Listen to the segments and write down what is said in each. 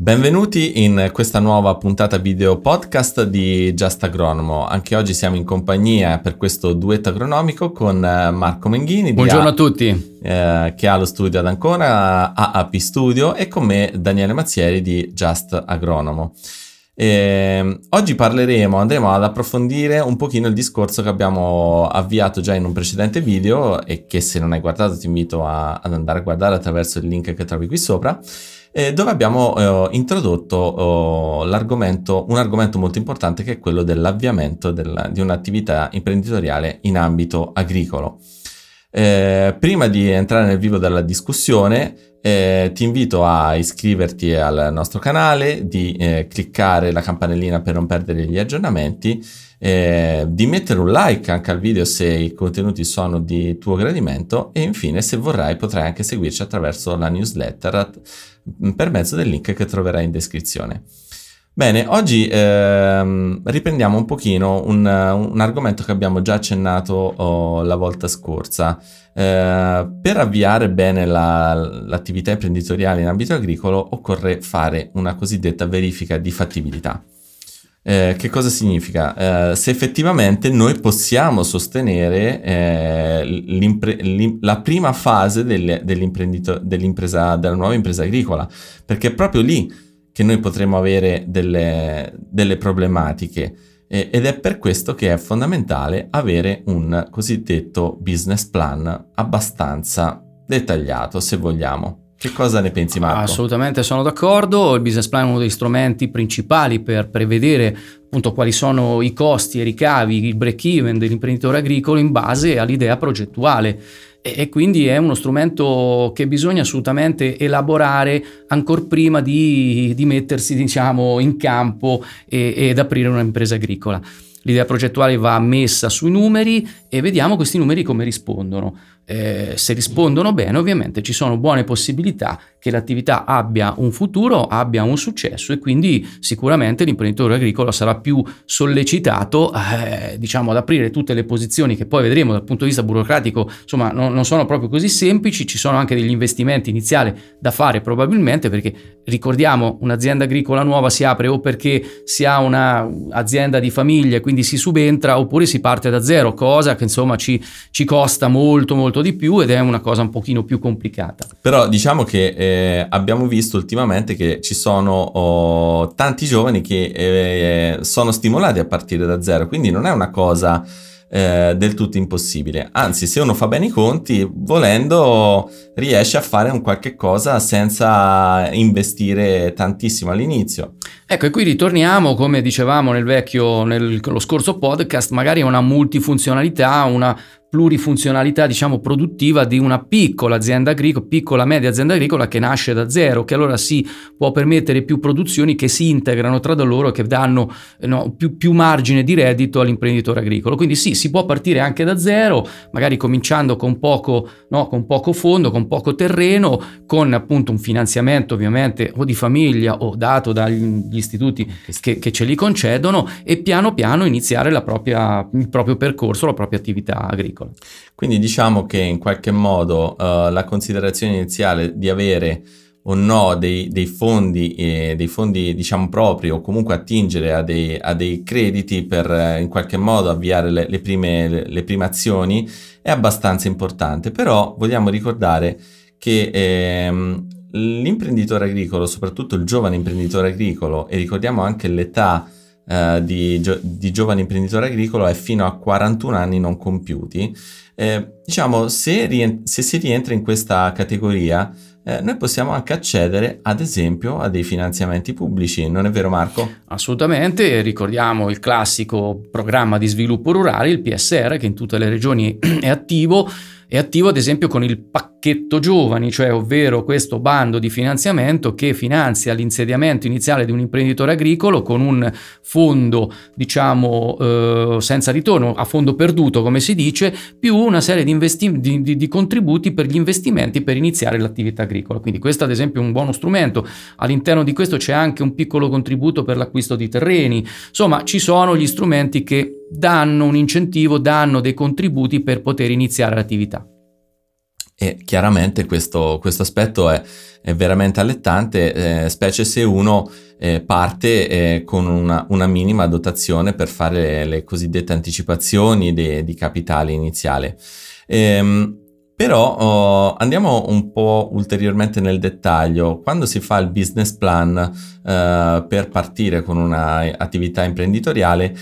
Benvenuti in questa nuova puntata video podcast di Just Agronomo. Anche oggi siamo in compagnia per questo duetto agronomico con eh, Marco Menghini. Buongiorno a, a tutti. Eh, che ha lo studio ad Ancona, AAP Studio, e con me Daniele Mazzieri di Just Agronomo. E oggi parleremo, andremo ad approfondire un pochino il discorso che abbiamo avviato già in un precedente video e che se non hai guardato ti invito a, ad andare a guardare attraverso il link che trovi qui sopra eh, dove abbiamo eh, introdotto oh, un argomento molto importante che è quello dell'avviamento del, di un'attività imprenditoriale in ambito agricolo. Eh, prima di entrare nel vivo della discussione, eh, ti invito a iscriverti al nostro canale, di eh, cliccare la campanellina per non perdere gli aggiornamenti, eh, di mettere un like anche al video se i contenuti sono di tuo gradimento e infine se vorrai potrai anche seguirci attraverso la newsletter per mezzo del link che troverai in descrizione. Bene, oggi ehm, riprendiamo un pochino un, un, argomento che abbiamo già accennato oh, la volta scorsa. Eh, per avviare bene la, l'attività imprenditoriale in ambito agricolo occorre fare una cosiddetta verifica di fattibilità. Eh, che cosa significa? Eh, se effettivamente noi possiamo sostenere eh, la prima fase del, dell'impresa, della nuova impresa agricola, perché è proprio lì che noi potremo avere delle, delle problematiche ed è per questo che è fondamentale avere un cosiddetto business plan abbastanza dettagliato, se vogliamo. Che cosa ne pensi Marco? Assolutamente sono d'accordo, il business plan è uno degli strumenti principali per prevedere appunto quali sono i costi e i ricavi, il break even dell'imprenditore agricolo in base all'idea progettuale e, quindi è uno strumento che bisogna assolutamente elaborare ancora prima di, di mettersi diciamo in campo e, ed aprire un'impresa agricola. L'idea progettuale va messa sui numeri e vediamo questi numeri come rispondono. Eh, se rispondono bene, ovviamente ci sono buone possibilità che l'attività abbia un futuro, abbia un successo e quindi sicuramente l'imprenditore agricolo sarà più sollecitato eh, diciamo, ad aprire tutte le posizioni che poi vedremo dal punto di vista burocratico, insomma, non, non sono proprio così semplici, ci sono anche degli investimenti iniziali da fare probabilmente perché ricordiamo un'azienda agricola nuova si apre o perché si ha un'azienda di famiglia e quindi si subentra oppure si parte da zero, cosa che insomma ci, ci costa molto molto molto di più ed è una cosa un pochino più complicata. Però diciamo che eh, abbiamo visto ultimamente che ci sono oh, tanti giovani che eh, sono stimolati a partire da zero, quindi non è una cosa eh, del tutto impossibile. Anzi, se uno fa bene i conti, volendo riesce a fare un qualche cosa senza investire tantissimo all'inizio. Ecco, e qui ritorniamo, come dicevamo nel vecchio, nello scorso podcast, magari a una multifunzionalità, una plurifunzionalità diciamo produttiva di una piccola azienda agricola, piccola media azienda agricola che nasce da zero, che allora si può permettere più produzioni che si integrano tra loro e che danno no, più, più, margine di reddito all'imprenditore agricolo. Quindi sì, si può partire anche da zero, magari cominciando con poco, no, con poco fondo, con poco terreno, con appunto un finanziamento ovviamente o di famiglia o dato dagli istituti che, che ce li concedono e piano piano iniziare propria, il proprio percorso, la propria attività agricola agricola. Quindi diciamo che in qualche modo uh, la considerazione iniziale di avere o no dei, dei fondi, eh, dei fondi diciamo propri o comunque attingere a dei, a dei crediti per eh, in qualche modo avviare le, le, prime, le, le, prime, azioni è abbastanza importante, però vogliamo ricordare che ehm, l'imprenditore agricolo, soprattutto il giovane imprenditore agricolo e ricordiamo anche l'età eh, di, gio- di, giovane imprenditore agricolo è fino a 41 anni non compiuti. Eh, diciamo, se, rient- se, si rientra in questa categoria, eh, noi possiamo anche accedere, ad esempio, a dei finanziamenti pubblici, non è vero Marco? Assolutamente, ricordiamo il classico programma di sviluppo rurale, il PSR, che in tutte le regioni è attivo è attivo ad esempio con il pacchetto giovani, cioè ovvero questo bando di finanziamento che finanzia l'insediamento iniziale di un imprenditore agricolo con un fondo, diciamo, eh, senza ritorno, a fondo perduto come si dice, più una serie di, investi- di, di, di contributi per gli investimenti per iniziare l'attività agricola. Quindi questo ad esempio è un buono strumento. All'interno di questo c'è anche un piccolo contributo per l'acquisto di terreni. Insomma, ci sono gli strumenti che danno un incentivo, danno dei contributi per poter iniziare l'attività. E chiaramente questo, questo aspetto è, è, veramente allettante, eh, specie se uno eh, parte eh, con una, una, minima dotazione per fare le cosiddette anticipazioni de, di capitale iniziale. Ehm, però oh, andiamo un po' ulteriormente nel dettaglio. Quando si fa il business plan eh, per partire con un'attività imprenditoriale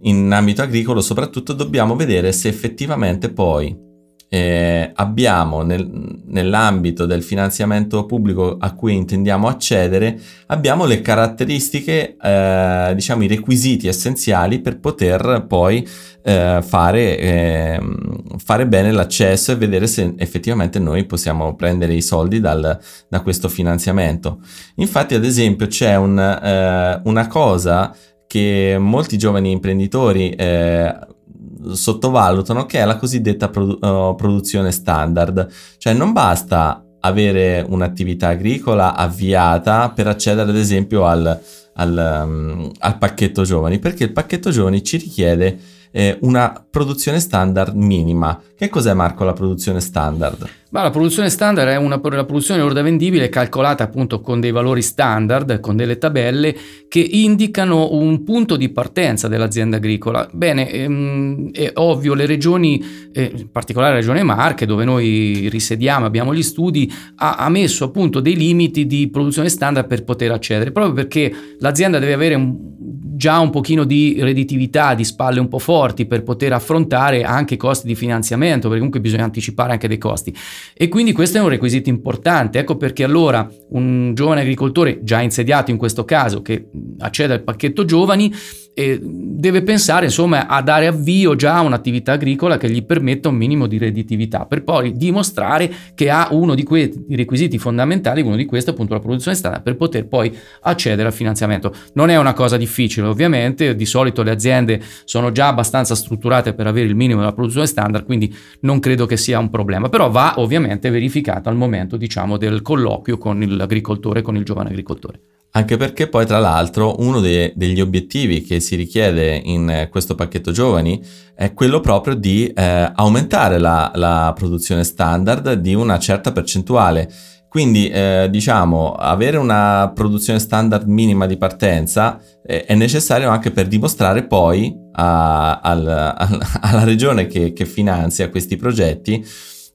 in ambito agricolo, soprattutto dobbiamo vedere se effettivamente poi eh, abbiamo nel, nell'ambito del finanziamento pubblico a cui intendiamo accedere, abbiamo le caratteristiche, eh, diciamo i requisiti essenziali per poter poi eh, fare, ehm, fare, bene l'accesso e vedere se effettivamente noi possiamo prendere i soldi dal, da questo finanziamento. Infatti, ad esempio, c'è un, eh, una cosa che molti giovani imprenditori eh, sottovalutano che è la cosiddetta produ- uh, produzione standard, cioè non basta avere un'attività agricola avviata per accedere ad esempio al, al, um, al pacchetto giovani, perché il pacchetto giovani ci richiede eh, una produzione standard minima. Che cos'è Marco la produzione standard? Ma la produzione standard è una, la produzione lorda vendibile calcolata appunto con dei valori standard, con delle tabelle che indicano un punto di partenza dell'azienda agricola. Bene, ehm, è ovvio, le regioni, eh, in particolare la regione Marche, dove noi risediamo, abbiamo gli studi, ha, ha, messo appunto dei limiti di produzione standard per poter accedere, proprio perché l'azienda deve avere un, già un pochino di redditività, di spalle un po' forti per poter affrontare anche costi di finanziamento, perché comunque bisogna anticipare anche dei costi. E quindi questo è un requisito importante. Ecco perché allora un giovane agricoltore, già insediato in questo caso, che accede al pacchetto giovani, e deve pensare insomma a dare avvio già a un'attività agricola che gli permetta un minimo di redditività per poi dimostrare che ha uno di quei requisiti fondamentali, uno di questi appunto la produzione standard per poter poi accedere al finanziamento. Non è una cosa difficile ovviamente, di solito le aziende sono già abbastanza strutturate per avere il minimo della produzione standard, quindi non credo che sia un problema, però va ovviamente verificato al momento diciamo del colloquio con l'agricoltore, con il giovane agricoltore. Anche perché poi tra l'altro uno de- degli obiettivi che si richiede in eh, questo pacchetto giovani è quello proprio di eh, aumentare la, la, produzione standard di una certa percentuale. Quindi eh, diciamo avere una produzione standard minima di partenza eh, è necessario anche per dimostrare poi a, al, al, alla regione che, che finanzia questi progetti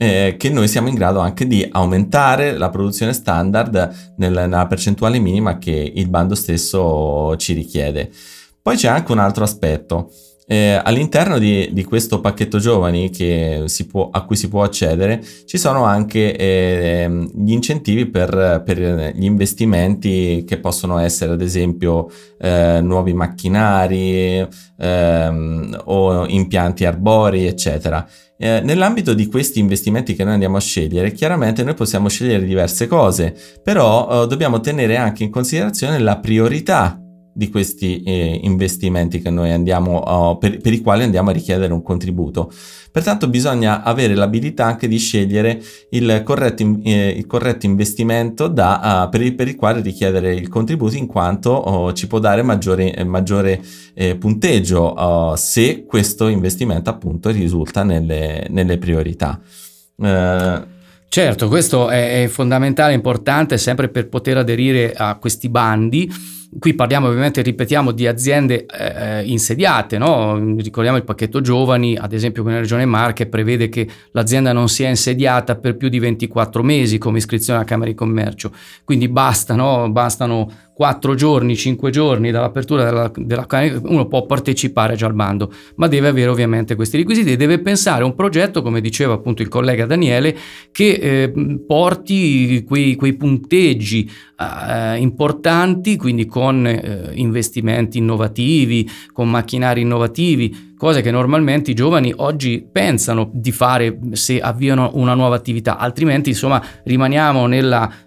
eh, che noi siamo in grado anche di aumentare la produzione standard nel, nella percentuale minima che il bando stesso ci richiede. Poi c'è anche un altro aspetto. Eh, all'interno di, di, questo pacchetto giovani può, a cui si può accedere ci sono anche eh, gli incentivi per, per, gli investimenti che possono essere ad esempio eh, nuovi macchinari ehm, o impianti arbori eccetera. Eh, nell'ambito di questi investimenti che noi andiamo a scegliere, chiaramente noi possiamo scegliere diverse cose, però eh, dobbiamo tenere anche in considerazione la priorità di questi eh, investimenti andiamo, uh, per, per, i quali andiamo a richiedere un contributo. Pertanto bisogna avere l'abilità anche di scegliere il corretto, eh, il corretto investimento da, uh, per, il, per, il, quale richiedere il contributo in quanto uh, ci può dare maggiore, eh, maggiore eh, punteggio se questo investimento appunto risulta nelle, nelle priorità. Certo, questo è fondamentale, importante sempre per poter aderire a questi bandi Qui parliamo ovviamente, ripetiamo, di aziende eh, insediate, no? ricordiamo il pacchetto giovani, ad esempio qui nella regione Marche prevede che l'azienda non sia insediata per più di 24 mesi come iscrizione alla Camera di Commercio, quindi basta, no? bastano 4 giorni, 5 giorni dall'apertura della, della uno può partecipare già al bando, ma deve avere ovviamente questi requisiti e deve pensare a un progetto, come diceva appunto il collega Daniele, che eh, porti quei, quei punteggi eh, importanti, quindi con eh, investimenti innovativi, con macchinari innovativi, cose che normalmente i giovani oggi pensano di fare se avviano una nuova attività, altrimenti insomma rimaniamo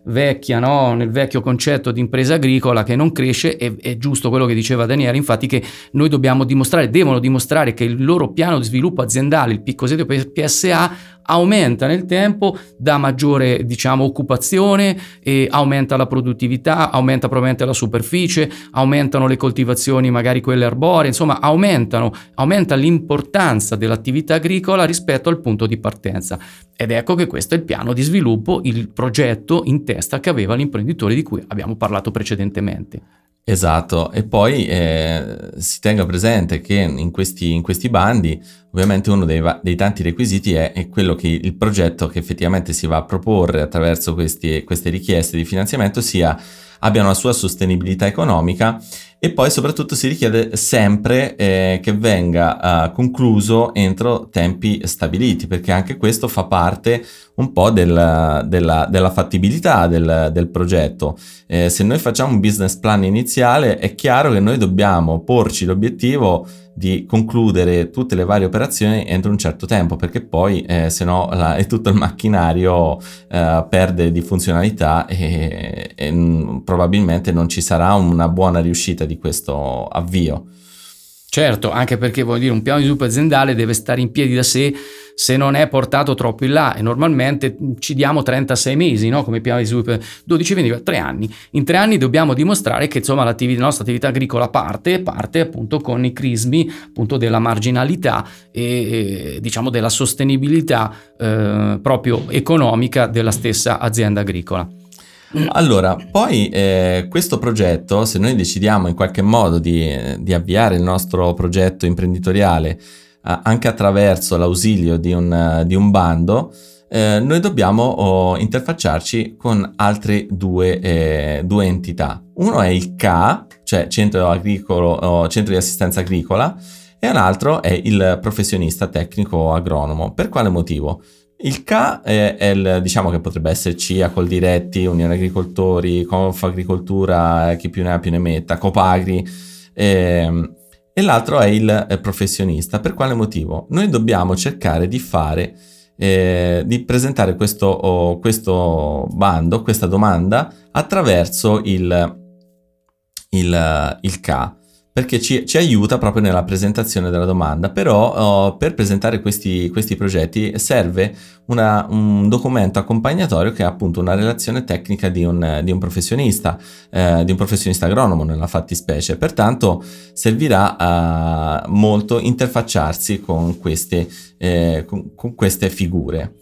vecchia, no? nel vecchio concetto di impresa agricola che non cresce, e, è giusto quello che diceva Daniele, infatti che noi dobbiamo dimostrare, devono dimostrare che il loro piano di sviluppo aziendale, il cosiddetto PSA, aumenta nel tempo, dà maggiore diciamo, occupazione, aumenta la produttività, aumenta probabilmente la superficie, aumentano le coltivazioni, magari quelle arboree, insomma aumentano, aumenta l'importanza dell'attività agricola rispetto al punto di partenza. Ed ecco che questo è il piano di sviluppo, il progetto in testa che aveva l'imprenditore di cui abbiamo parlato precedentemente. Esatto, e poi eh, si tenga presente che in questi, in questi bandi ovviamente uno dei, dei tanti requisiti è, è, quello che il progetto che effettivamente si va a proporre attraverso questi, queste richieste di finanziamento sia, abbia una sua sostenibilità economica e poi soprattutto si richiede sempre eh, che venga uh, concluso entro tempi stabiliti, perché anche questo fa parte un po' del, della, della, fattibilità del, del progetto. Eh, se noi facciamo un business plan iniziale è chiaro che noi dobbiamo porci l'obiettivo di concludere tutte le varie operazioni entro un certo tempo perché poi eh, se no tutto il macchinario eh, perde di funzionalità e, e probabilmente non ci sarà una buona riuscita di questo avvio. Certo, anche perché voglio dire, un piano di sviluppo aziendale deve stare in piedi da sé se non è portato troppo in là e normalmente ci diamo 36 mesi no? come piano di sviluppo, 12, 20, 3 anni. In tre anni dobbiamo dimostrare che insomma la nostra attività agricola parte, parte appunto con i crismi appunto della marginalità e, e diciamo della sostenibilità eh, proprio economica della stessa azienda agricola. Allora, poi eh, questo progetto, se noi decidiamo in qualche modo di, di avviare il nostro progetto imprenditoriale anche attraverso l'ausilio di un, di un bando, eh, noi dobbiamo oh, interfacciarci con altre due, eh, due, entità. Uno è il CA, cioè Centro, Agricolo, oh, Centro di Assistenza Agricola, e un altro è il professionista tecnico agronomo. Per quale motivo? Il K è, è il, diciamo che potrebbe essere CIA, Coldiretti, Unione Agricoltori, Confagricoltura, chi più ne ha più ne metta, Copagri, ehm, e l'altro è il eh, professionista. Per quale motivo? Noi dobbiamo cercare di fare, eh, di presentare questo, oh, questo, bando, questa domanda attraverso il, il, il K perché ci, ci, aiuta proprio nella presentazione della domanda, però oh, per presentare questi, questi progetti serve una, un documento accompagnatorio che è appunto una relazione tecnica di un, di un professionista, eh, di un professionista agronomo nella fattispecie, pertanto servirà uh, molto interfacciarsi con queste, eh, con, con queste figure.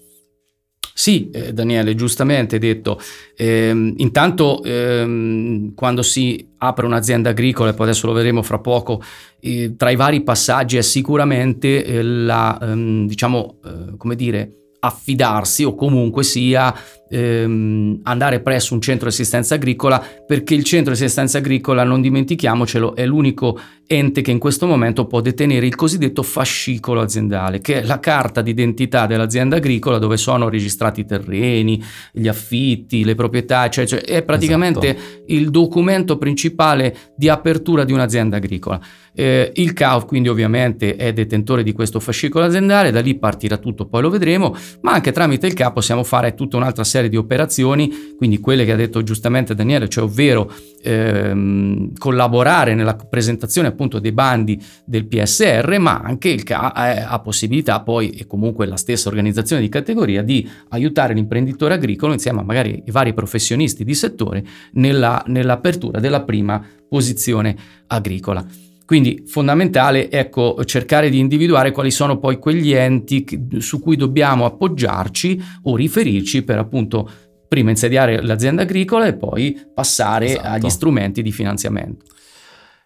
Sì, eh, Daniele, giustamente hai detto, ehm, intanto ehm, quando si apre un'azienda agricola, e poi adesso lo vedremo fra poco, eh, tra i vari passaggi è sicuramente eh, la, ehm, diciamo, eh, come dire, affidarsi o comunque sia ehm, andare presso un centro di assistenza agricola perché il centro di assistenza agricola, non dimentichiamocelo, è l'unico ente che in questo momento può detenere il cosiddetto fascicolo aziendale, che è la carta d'identità dell'azienda agricola dove sono registrati i terreni, gli affitti, le proprietà, cioè, cioè è praticamente esatto. il documento principale di apertura di un'azienda agricola. Eh, il CAO quindi ovviamente è detentore di questo fascicolo aziendale, da lì partirà tutto, poi lo vedremo, ma anche tramite il CAO possiamo fare tutta un'altra serie di operazioni, quindi quelle che ha detto giustamente Daniele, cioè ovvero ehm, collaborare nella presentazione appunto dei bandi del PSR, ma anche il CA ha possibilità poi, e comunque la stessa organizzazione di categoria, di aiutare l'imprenditore agricolo insieme a magari i vari professionisti di settore nella, nell'apertura della prima posizione agricola. Quindi fondamentale ecco, cercare di individuare quali sono poi quegli enti su cui dobbiamo appoggiarci o riferirci per appunto prima insediare l'azienda agricola e poi passare esatto. agli strumenti di finanziamento.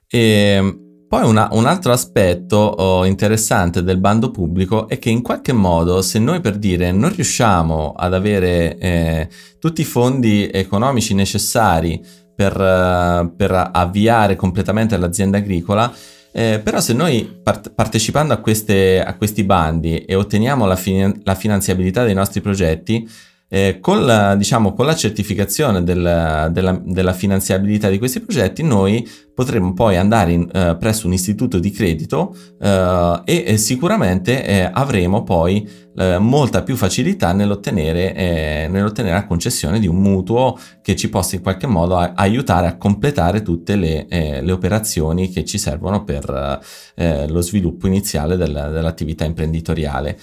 E ehm, poi una, un altro aspetto oh, interessante del bando pubblico è che in qualche modo se noi per dire non riusciamo ad avere eh, tutti i fondi economici necessari per, uh, per avviare completamente l'azienda agricola, eh, però se noi part- partecipando a, queste, a, questi bandi e otteniamo la, fin- la finanziabilità dei nostri progetti, eh, con, la, diciamo, con, la, certificazione del, della, della, finanziabilità di questi progetti noi potremo poi andare in, eh, presso un istituto di credito eh, e, sicuramente eh, avremo poi eh, molta più facilità nell'ottenere, eh, nell'ottenere, la concessione di un mutuo che ci possa in qualche modo a- aiutare a completare tutte le, eh, le, operazioni che ci servono per lo sviluppo iniziale del, dell'attività imprenditoriale.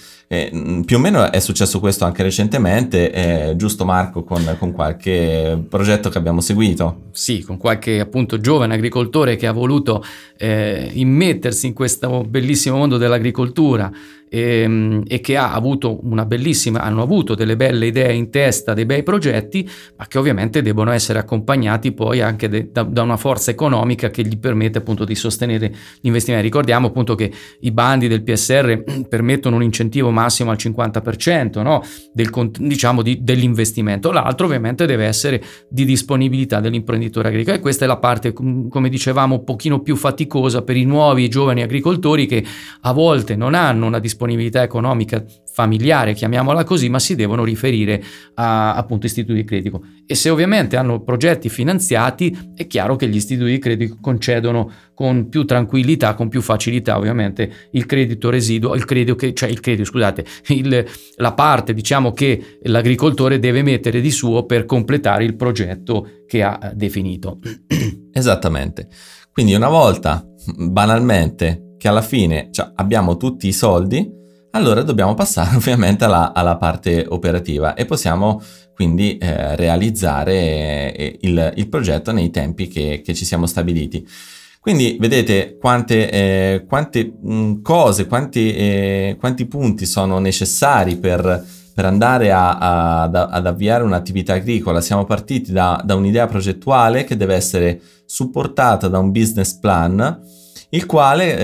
più o meno è successo questo anche recentemente, giusto Marco, con, con qualche progetto che abbiamo seguito? Sì, con qualche appunto giovane agricoltore agricoltore che ha voluto eh, immettersi in questo bellissimo mondo dell'agricoltura e, ehm, e, che ha avuto una bellissima, hanno avuto delle belle idee in testa, dei bei progetti, ma che ovviamente devono essere accompagnati poi anche de, da, da, una forza economica che gli permette appunto di sostenere gli investimenti. Ricordiamo appunto che i bandi del PSR permettono un incentivo massimo al 50% no? del, diciamo, di, dell'investimento, l'altro ovviamente deve essere di disponibilità dell'imprenditore agricolo e questa è la parte, come dicevamo, un pochino più faticosa per i nuovi giovani agricoltori che a volte non hanno una disponibilità disponibilità economica familiare, chiamiamola così, ma si devono riferire a appunto istituti di credito. E se ovviamente hanno progetti finanziati, è chiaro che gli istituti di credito concedono con più tranquillità, con più facilità ovviamente il credito residuo, il credito che, cioè il credito, scusate, il, la parte diciamo che l'agricoltore deve mettere di suo per completare il progetto che ha definito. Esattamente. Quindi una volta, banalmente, che alla fine cioè, abbiamo tutti i soldi, allora dobbiamo passare ovviamente alla, alla parte operativa e possiamo quindi eh, realizzare eh, il, il, progetto nei tempi che, che, ci siamo stabiliti. Quindi vedete quante, eh, quante mh, mm, cose, quanti, eh, quanti, punti sono necessari per, per andare a, a, ad, ad, avviare un'attività agricola. Siamo partiti da, da un'idea progettuale che deve essere supportata da un business plan il quale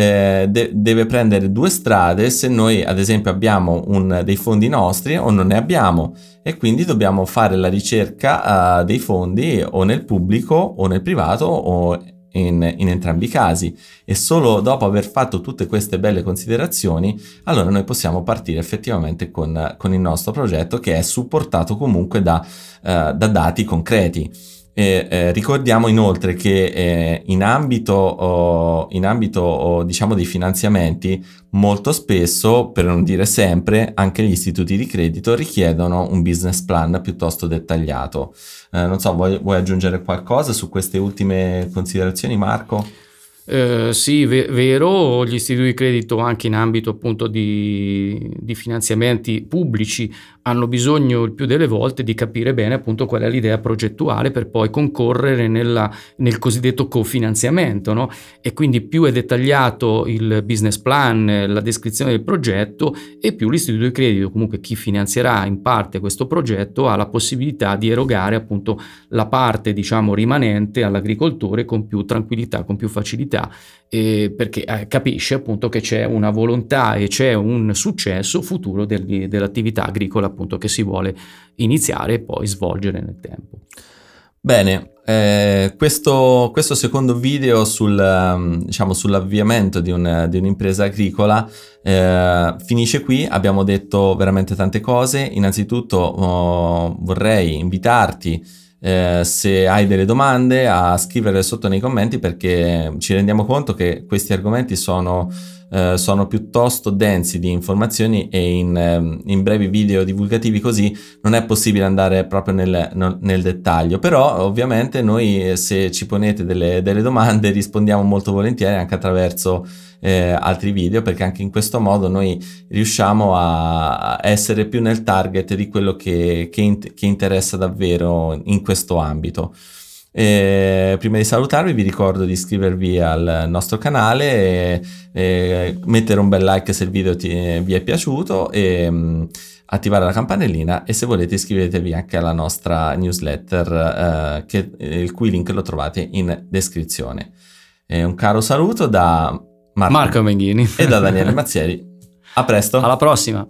eh, de- deve prendere due strade se noi ad esempio abbiamo un, dei fondi nostri o non ne abbiamo e quindi dobbiamo fare la ricerca uh, dei fondi o nel pubblico o nel privato o in, in, entrambi i casi e solo dopo aver fatto tutte queste belle considerazioni allora noi possiamo partire effettivamente con, con il nostro progetto che è supportato comunque da, uh, da dati concreti. E, eh, ricordiamo inoltre che eh, in ambito, oh, in ambito oh, diciamo dei finanziamenti molto spesso, per non dire sempre, anche gli istituti di credito richiedono un business plan piuttosto dettagliato. Eh, non so, vuoi, vuoi aggiungere qualcosa su queste ultime considerazioni Marco? Eh, sì, ve- vero, gli istituti di credito anche in ambito appunto di, di, finanziamenti pubblici hanno bisogno il più delle volte di capire bene appunto qual è l'idea progettuale per poi concorrere nella, nel cosiddetto cofinanziamento, no? E quindi più è dettagliato il business plan, la descrizione del progetto e più l'istituto di credito, comunque chi finanzierà in parte questo progetto ha la possibilità di erogare appunto la parte diciamo rimanente all'agricoltore con più tranquillità, con più facilità attività eh, perché eh, capisce appunto che c'è una volontà e c'è un successo futuro del, dell'attività agricola appunto che si vuole iniziare e poi svolgere nel tempo. Bene, eh, questo, questo, secondo video sul, um, diciamo, sull'avviamento di, un, di, un'impresa agricola eh, finisce qui, abbiamo detto veramente tante cose, innanzitutto oh, vorrei invitarti eh, se hai delle domande a scriverle sotto nei commenti perché ci rendiamo conto che questi argomenti sono, eh, sono piuttosto densi di informazioni e in, ehm, in, brevi video divulgativi così non è possibile andare proprio nel, nel dettaglio però ovviamente noi se ci ponete delle, delle domande rispondiamo molto volentieri anche attraverso eh, altri video perché anche in questo modo noi riusciamo a essere più nel target di quello che, che, in, che interessa davvero in questo ambito. E prima di salutarvi vi ricordo di iscrivervi al nostro canale, e, e mettere un bel like se il video ti, vi è piaciuto e um, attivare la campanellina e se volete iscrivetevi anche alla nostra newsletter uh, che, il cui link lo trovate in descrizione. E un caro saluto da Marco, Marco Menghini e da Daniele Mazzieri. A presto. Alla prossima.